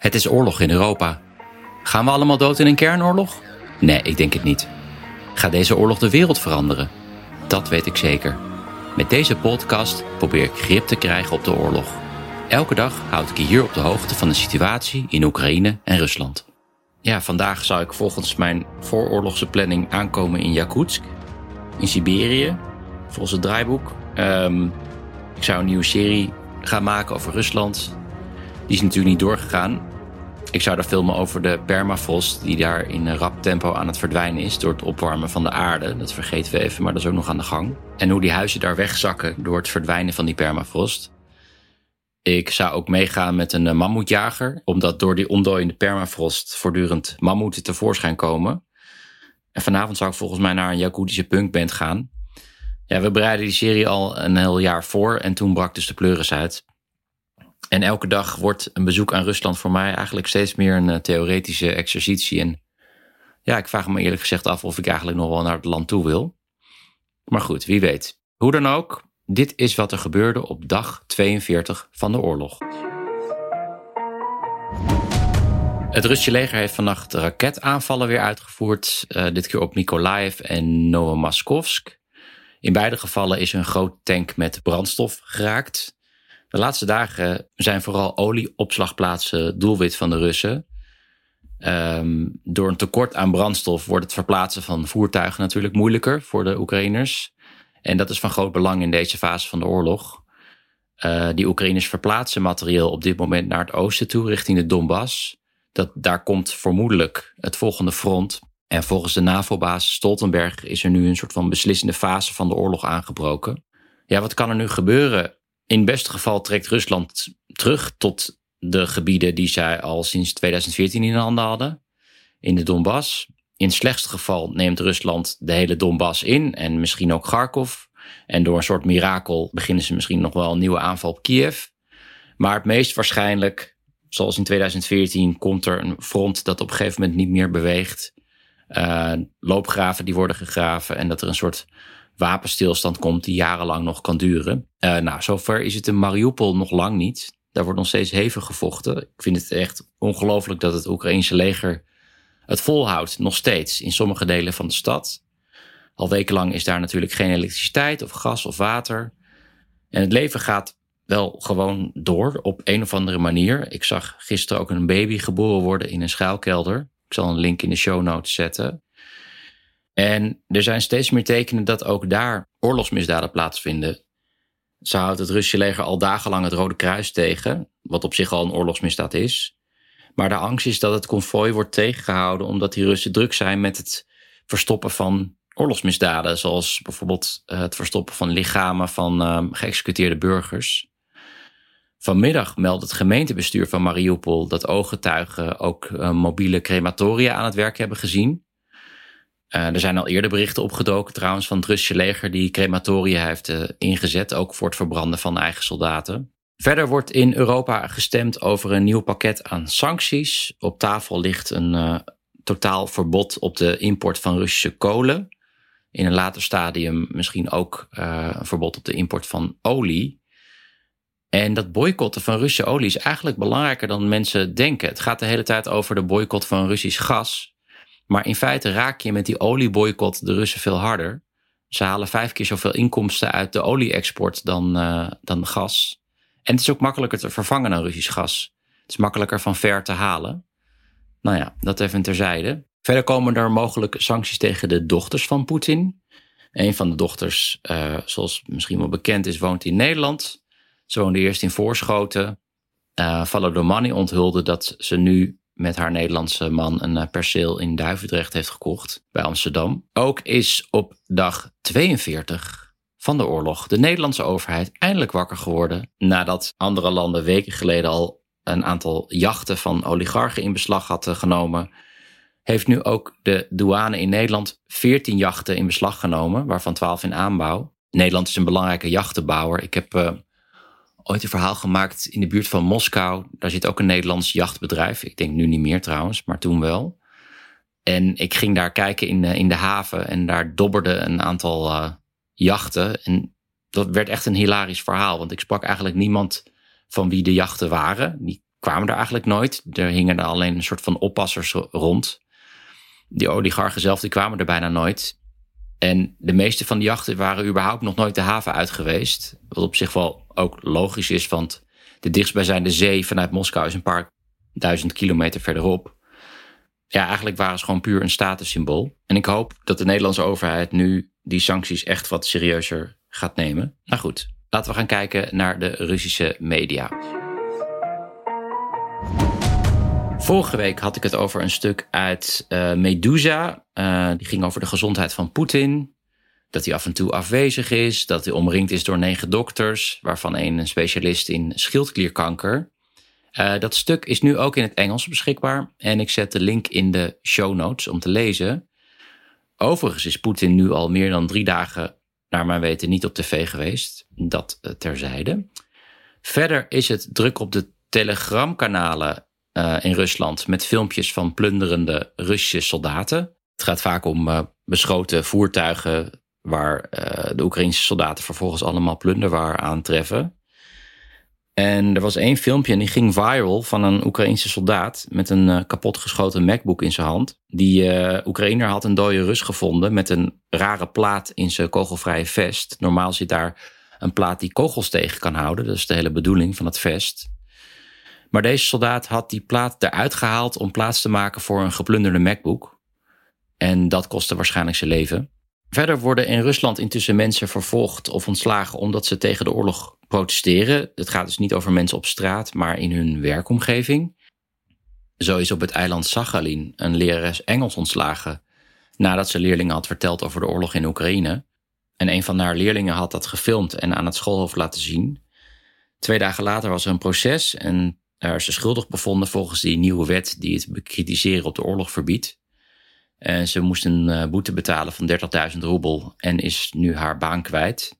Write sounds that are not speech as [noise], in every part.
Het is oorlog in Europa. Gaan we allemaal dood in een kernoorlog? Nee, ik denk het niet. Gaat deze oorlog de wereld veranderen? Dat weet ik zeker. Met deze podcast probeer ik grip te krijgen op de oorlog. Elke dag houd ik je hier op de hoogte van de situatie in Oekraïne en Rusland. Ja, vandaag zou ik volgens mijn vooroorlogse planning aankomen in Yakutsk, in Siberië, volgens het draaiboek. Ehm, ik zou een nieuwe serie gaan maken over Rusland. Die is natuurlijk niet doorgegaan. Ik zou daar filmen over de permafrost die daar in een rap tempo aan het verdwijnen is door het opwarmen van de aarde. Dat vergeten we even, maar dat is ook nog aan de gang. En hoe die huizen daar wegzakken door het verdwijnen van die permafrost. Ik zou ook meegaan met een eh, mammoetjager, omdat door die omdooiende permafrost voortdurend mammoeten tevoorschijn komen. En vanavond zou ik volgens mij naar een Jakutische punkband gaan. Ja, we bereiden die serie al een heel jaar voor en toen brak dus de pleuris uit. En elke dag wordt een bezoek aan Rusland voor mij eigenlijk steeds meer een eh, theoretische exercitie. En ja, ik vraag me eerlijk gezegd af of ik eigenlijk nog wel naar het land toe wil. Maar goed, wie weet. Hoe dan ook, dit is wat er gebeurde op dag 42 van de oorlog. Het Russische leger heeft vannacht raketaanvallen weer uitgevoerd. Uh, dit keer op Mykolaiv en Novomoskovsk. In beide gevallen is een groot tank met brandstof geraakt. De laatste dagen zijn vooral olieopslagplaatsen doelwit van de Russen. Um, door een tekort aan brandstof wordt het verplaatsen van voertuigen natuurlijk moeilijker voor de Oekraïners. En dat is van groot belang in deze fase van de oorlog. Uh, die Oekraïners verplaatsen materieel op dit moment naar het oosten toe, richting de Donbass. Dat, daar komt vermoedelijk het volgende front. En volgens de NAVO-baas Stoltenberg is er nu een soort van beslissende fase van de oorlog aangebroken. Ja, wat kan er nu gebeuren? In het beste geval trekt Rusland terug tot de gebieden die zij al sinds 2014 in handen hadden, in de Donbass. In het slechtste geval neemt Rusland de hele Donbass in en misschien ook Kharkov. En door een soort mirakel beginnen ze misschien nog wel een nieuwe aanval op Kiev. Maar het meest waarschijnlijk, zoals in 2014, komt er een front dat op een gegeven moment niet meer beweegt. Uh, loopgraven die worden gegraven en dat er een soort wapenstilstand komt die jarenlang nog kan duren. Uh, nou, zover is het in Mariupol nog lang niet. Daar wordt nog steeds hevig gevochten. Ik vind het echt ongelooflijk dat het Oekraïnse leger het volhoudt, nog steeds, in sommige delen van de stad. Al wekenlang is daar natuurlijk geen elektriciteit of gas of water. En het leven gaat wel gewoon door op een of andere manier. Ik zag gisteren ook een baby geboren worden in een schuilkelder. Ik zal een link in de show notes zetten. En er zijn steeds meer tekenen dat ook daar oorlogsmisdaden plaatsvinden. Ze houdt het Russische leger al dagenlang het Rode Kruis tegen, wat op zich al een oorlogsmisdaad is. Maar de angst is dat het konvooi wordt tegengehouden omdat die Russen druk zijn met het verstoppen van oorlogsmisdaden, zoals bijvoorbeeld eh, het verstoppen van lichamen van uh, geëxecuteerde burgers. Vanmiddag meldt het gemeentebestuur van Mariupol dat ooggetuigen ook uh, mobiele crematoria aan het werk hebben gezien. Uh, er zijn al eerder berichten opgedoken trouwens van het Russische leger die crematoria heeft uh, ingezet, ook voor het verbranden van eigen soldaten. Verder wordt in Europa gestemd over een nieuw pakket aan sancties. Op tafel ligt een uh, totaal verbod op de import van Russische kolen. In een later stadium misschien ook een verbod op de import van olie. En dat boycotten van Russische olie is eigenlijk belangrijker dan mensen denken. Het gaat de hele tijd over de boycott van Russisch gas. Maar in feite raak je met die olieboycott de Russen veel harder. Ze halen vijf keer zoveel inkomsten uit de olie-export dan, uh, dan gas. En het is ook makkelijker te vervangen dan Russisch gas. Het is makkelijker van ver te halen. Nou ja, dat even terzijde. Verder komen er mogelijk sancties tegen de dochters van Poetin. Een van de dochters, uh, zoals misschien wel bekend is, woont in Nederland. Ze woonde eerst in Voorschoten. Uh, onthulde dat ze nu met haar Nederlandse man een eh, perceel in Duivendrecht heeft gekocht bij Amsterdam. Ook is op dag 42 van de oorlog. De Nederlandse overheid eindelijk wakker geworden nadat andere landen weken geleden al een aantal jachten van oligarchen in beslag hadden genomen. Heeft nu ook de douane in Nederland 14 jachten in beslag genomen, waarvan 12 in aanbouw. Nederland is een belangrijke jachtenbouwer. Ik heb uh, ooit een verhaal gemaakt in de buurt van Moskou. Daar zit ook een Nederlands jachtbedrijf. Ik denk nu niet meer trouwens, maar toen wel. En ik ging daar kijken in, in de haven en daar dobberde een aantal uh, jachten. En dat werd echt een hilarisch verhaal, want ik sprak eigenlijk niemand van wie de jachten waren. Die kwamen er eigenlijk nooit. Er hingen er alleen een soort van oppassers rond. Die oligarchen zelf die kwamen er bijna nooit. En de meeste van die jachten waren überhaupt nog nooit de haven uit geweest. Wat op zich wel ook logisch is, want de dichtstbijzijnde zee vanuit Moskou is een paar duizend kilometer verderop. Ja, eigenlijk waren ze gewoon puur een statussymbool. En ik hoop dat de Nederlandse overheid nu die sancties echt wat serieuzer gaat nemen. Nou goed, laten we gaan kijken naar de Russische media. Vorige week had ik het over een stuk uit uh, Medusa. Uh, die ging over de gezondheid van Poetin. Dat hij af en toe afwezig is. Dat hij omringd is door negen dokters, waarvan één een specialist in schildklierkanker. Uh, dat stuk is nu ook in het Engels beschikbaar. En ik zet de link in de show notes om te lezen. Overigens is Poetin nu al meer dan drie dagen, naar mijn weten, niet op tv geweest. Dat terzijde. Verder is het druk op de telegramkanalen uh, in Rusland met filmpjes van plunderende Russische soldaten. Het gaat vaak om uh, beschoten voertuigen waar uh, de Oekraïnse soldaten vervolgens allemaal plunderwaar aantreffen. En er was één filmpje en die ging viral van een Oekraïnse soldaat met een kapotgeschoten MacBook in zijn hand. Die Oekraïner had een dode Rus gevonden met een rare plaat in zijn kogelvrije vest. Normaal zit daar een plaat die kogels tegen kan houden. Dat is de hele bedoeling van het vest. Maar deze soldaat had die plaat eruit gehaald om plaats te maken voor een geplunderde MacBook. En dat kostte waarschijnlijk zijn leven. Verder worden in Rusland intussen mensen vervolgd of ontslagen omdat ze tegen de oorlog protesteren. Het gaat dus niet over mensen op straat, maar in hun werkomgeving. Zo is op het eiland Sachalin een lerares Engels ontslagen nadat ze leerlingen had verteld over de oorlog in Oekraïne. En een van haar leerlingen had dat gefilmd en aan het schoolhoofd laten zien. Twee dagen later was er een proces en daar is ze schuldig bevonden volgens die nieuwe wet die het bekritiseren op de oorlog verbiedt. En ze moest een eh, boete betalen van 30.000 roebel en is nu haar baan kwijt.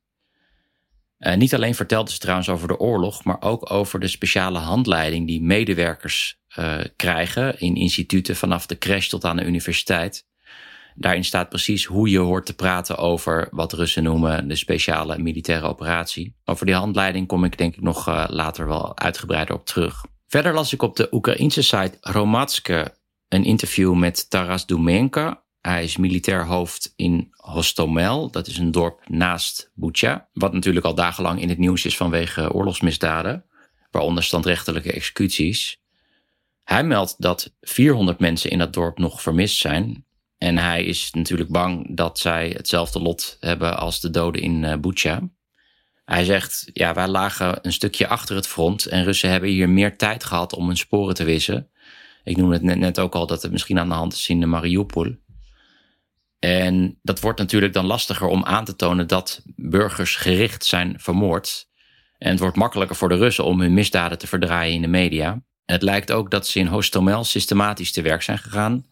Uh, niet alleen vertelde ze trouwens over de oorlog, maar ook over de speciale handleiding die medewerkers uh, krijgen in instituten vanaf de crash tot aan de universiteit. Daarin staat precies hoe je hoort te praten over wat Russen noemen de speciale militaire operatie. Over die handleiding kom ik denk ik nog uh, later wel uitgebreider op terug. Verder las ik op de Oekraïnse site Romatske een interview met Taras Dumenka. Hij is militair hoofd in Hostomel, dat is een dorp naast Bucha. Wat natuurlijk al dagenlang in het nieuws is vanwege oorlogsmisdaden, waaronder standrechtelijke executies. Hij meldt dat 400 mensen in dat dorp nog vermist zijn. En hij is natuurlijk bang dat zij hetzelfde lot hebben als de doden in uh, Bucha. Hij zegt, ja, wij lagen een stukje achter het front en Russen hebben hier meer tijd gehad om hun sporen te wissen. Ik noemde het net, ook al dat het misschien aan de hand is in de Mariupol. En dat wordt natuurlijk dan lastiger om aan te tonen dat burgers gericht zijn vermoord. En het wordt makkelijker voor de Russen om hun misdaden te verdraaien in de media. Het lijkt ook dat ze in Hostomel systematisch te werk zijn gegaan.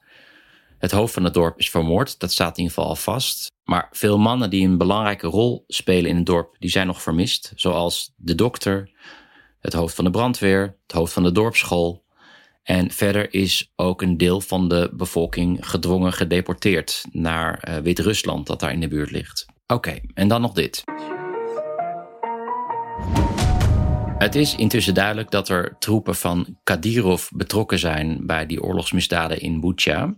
Het hoofd van het dorp is vermoord, dat staat in ieder geval al vast. Maar veel mannen die een belangrijke rol spelen in het dorp, die zijn nog vermist. Zoals de dokter, het hoofd van de brandweer, het hoofd van de dorpsschool. En verder is ook een deel van de bevolking gedwongen gedeporteerd naar uh, Wit-Rusland, dat daar in de buurt ligt. Oké, en dan nog dit. Het is intussen duidelijk dat er troepen van Kadyrov betrokken zijn bij die oorlogsmisdaden in Bucha.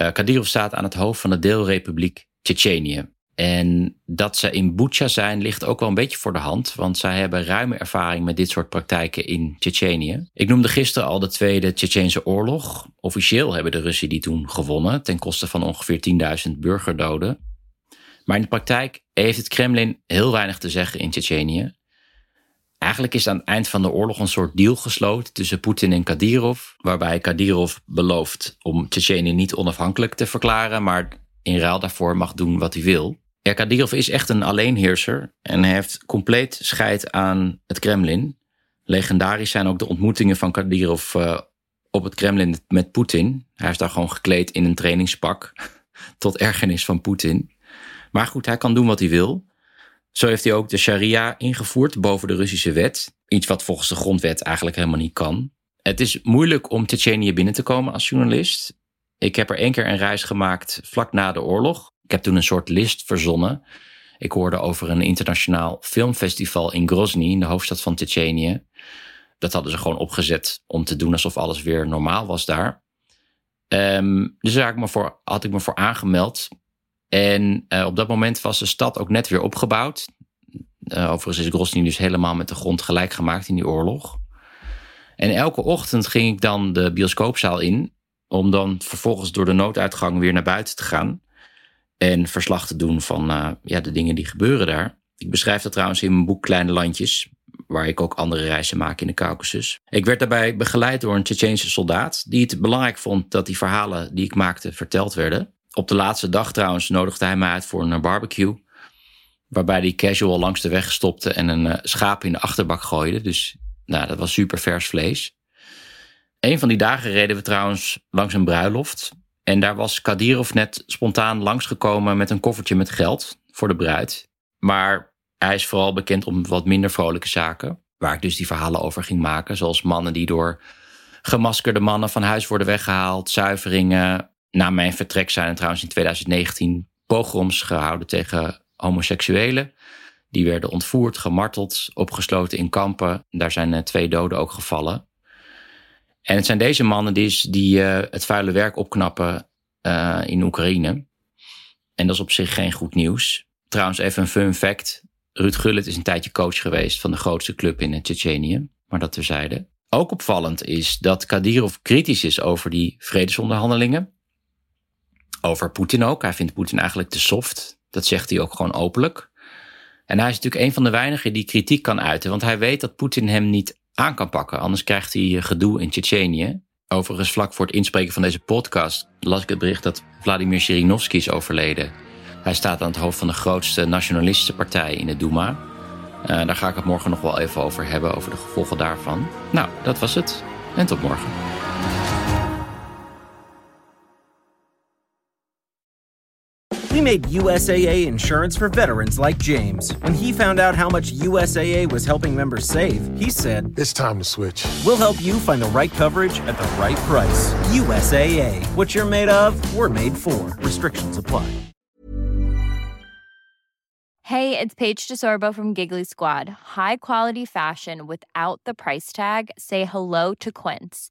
Uh, Kadyrov staat aan het hoofd van de deelrepubliek Tsjetsjenië. En dat ze in Bucha zijn ligt ook wel een beetje voor de hand, want zij hebben ruime ervaring met dit soort praktijken in Tsjetsjenië. Ik noemde gisteren al de Tweede Tsjetsjeense oorlog. Officieel hebben de Russen die toen gewonnen, ten koste van ongeveer 10.000 burgerdoden. Maar in de praktijk heeft het Kremlin heel weinig te zeggen in Tsjetsjenië. Eigenlijk is aan het eind van de oorlog een soort deal gesloten tussen Poetin en Kadyrov, waarbij Kadyrov belooft om Tsjetsjenië niet onafhankelijk te verklaren, maar in ruil daarvoor mag doen wat hij wil. Ja, Kadyrov is echt een alleenheerser en hij heeft compleet scheid aan het Kremlin. Legendarisch zijn ook de ontmoetingen van Kadyrov uh, op het Kremlin met Poetin. Hij is daar gewoon gekleed in een trainingspak, [laughs] tot ergernis van Poetin. Maar goed, hij kan doen wat hij wil. Zo heeft hij ook de sharia ingevoerd boven de Russische wet. Iets wat volgens de grondwet eigenlijk helemaal niet kan. Het is moeilijk om Tsjetsjenië binnen te komen als journalist. Ik heb er één keer een reis gemaakt vlak na de oorlog. Ik heb toen een soort list verzonnen. Ik hoorde over een internationaal filmfestival in Grozny, in de hoofdstad van Tsjetsjenië. Dat hadden ze gewoon opgezet om te doen alsof alles weer normaal was daar. Um, dus daar ik, voor, had ik me voor aangemeld. En uh, op dat moment was de stad ook net weer opgebouwd. Uh, overigens is Grozny dus helemaal met de grond gelijk gemaakt in die oorlog. En elke ochtend ging ik dan de bioscoopzaal in. Om dan vervolgens door de nooduitgang weer naar buiten te gaan. En verslag te doen van uh, ja, de dingen die gebeuren daar. Ik beschrijf dat trouwens in mijn boek Kleine Landjes. Waar ik ook andere reizen maak in de Caucasus. Ik werd daarbij begeleid door een Tsjetsjeense soldaat. Die het belangrijk vond dat die verhalen die ik maakte verteld werden. Op de laatste dag trouwens nodigde hij mij uit voor een barbecue. Waarbij hij casual langs de weg stopte en een uh, schaap in de achterbak gooide. Dus nou, dat was super vers vlees. Een van die dagen reden we trouwens langs een bruiloft. En daar was Kadirov net spontaan langsgekomen met een koffertje met geld voor de bruid. Maar hij is vooral bekend om wat minder vrolijke zaken. Waar ik dus die verhalen over ging maken. Zoals mannen die door gemaskerde mannen van huis worden weggehaald. Zuiveringen. Na mijn vertrek zijn er trouwens in 2019 pogroms gehouden tegen homoseksuelen. Die werden ontvoerd, gemarteld, opgesloten in kampen. Daar zijn eh, twee doden ook gevallen. En het zijn deze mannen die, die uh, het vuile werk opknappen uh, in Oekraïne. En dat is op zich geen goed nieuws. Trouwens, even een fun fact. Ruud Gullit is een tijdje coach geweest van de grootste club in Tsjetsjenië. Maar dat terzijde. Ook opvallend is dat Kadyrov kritisch is over die vredesonderhandelingen. Over Poetin ook. Hij vindt Poetin eigenlijk te soft. Dat zegt hij ook gewoon openlijk. En hij is natuurlijk een van de weinigen die kritiek kan uiten. Want hij weet dat Poetin hem niet aan kan pakken. Anders krijgt hij gedoe in Tsjetsjenië. Overigens, vlak voor het inspreken van deze podcast las ik het bericht dat Vladimir Zhirinovsky is overleden. Hij staat aan het hoofd van de grootste nationalistische partij in de Duma. Uh, daar ga ik het morgen nog wel even over hebben, over de gevolgen daarvan. Nou, dat was het. En tot morgen. We made USAA insurance for veterans like James. When he found out how much USAA was helping members save, he said, It's time to switch. We'll help you find the right coverage at the right price. USAA. What you're made of, we're made for. Restrictions apply. Hey, it's Paige DeSorbo from Giggly Squad. High quality fashion without the price tag? Say hello to Quince.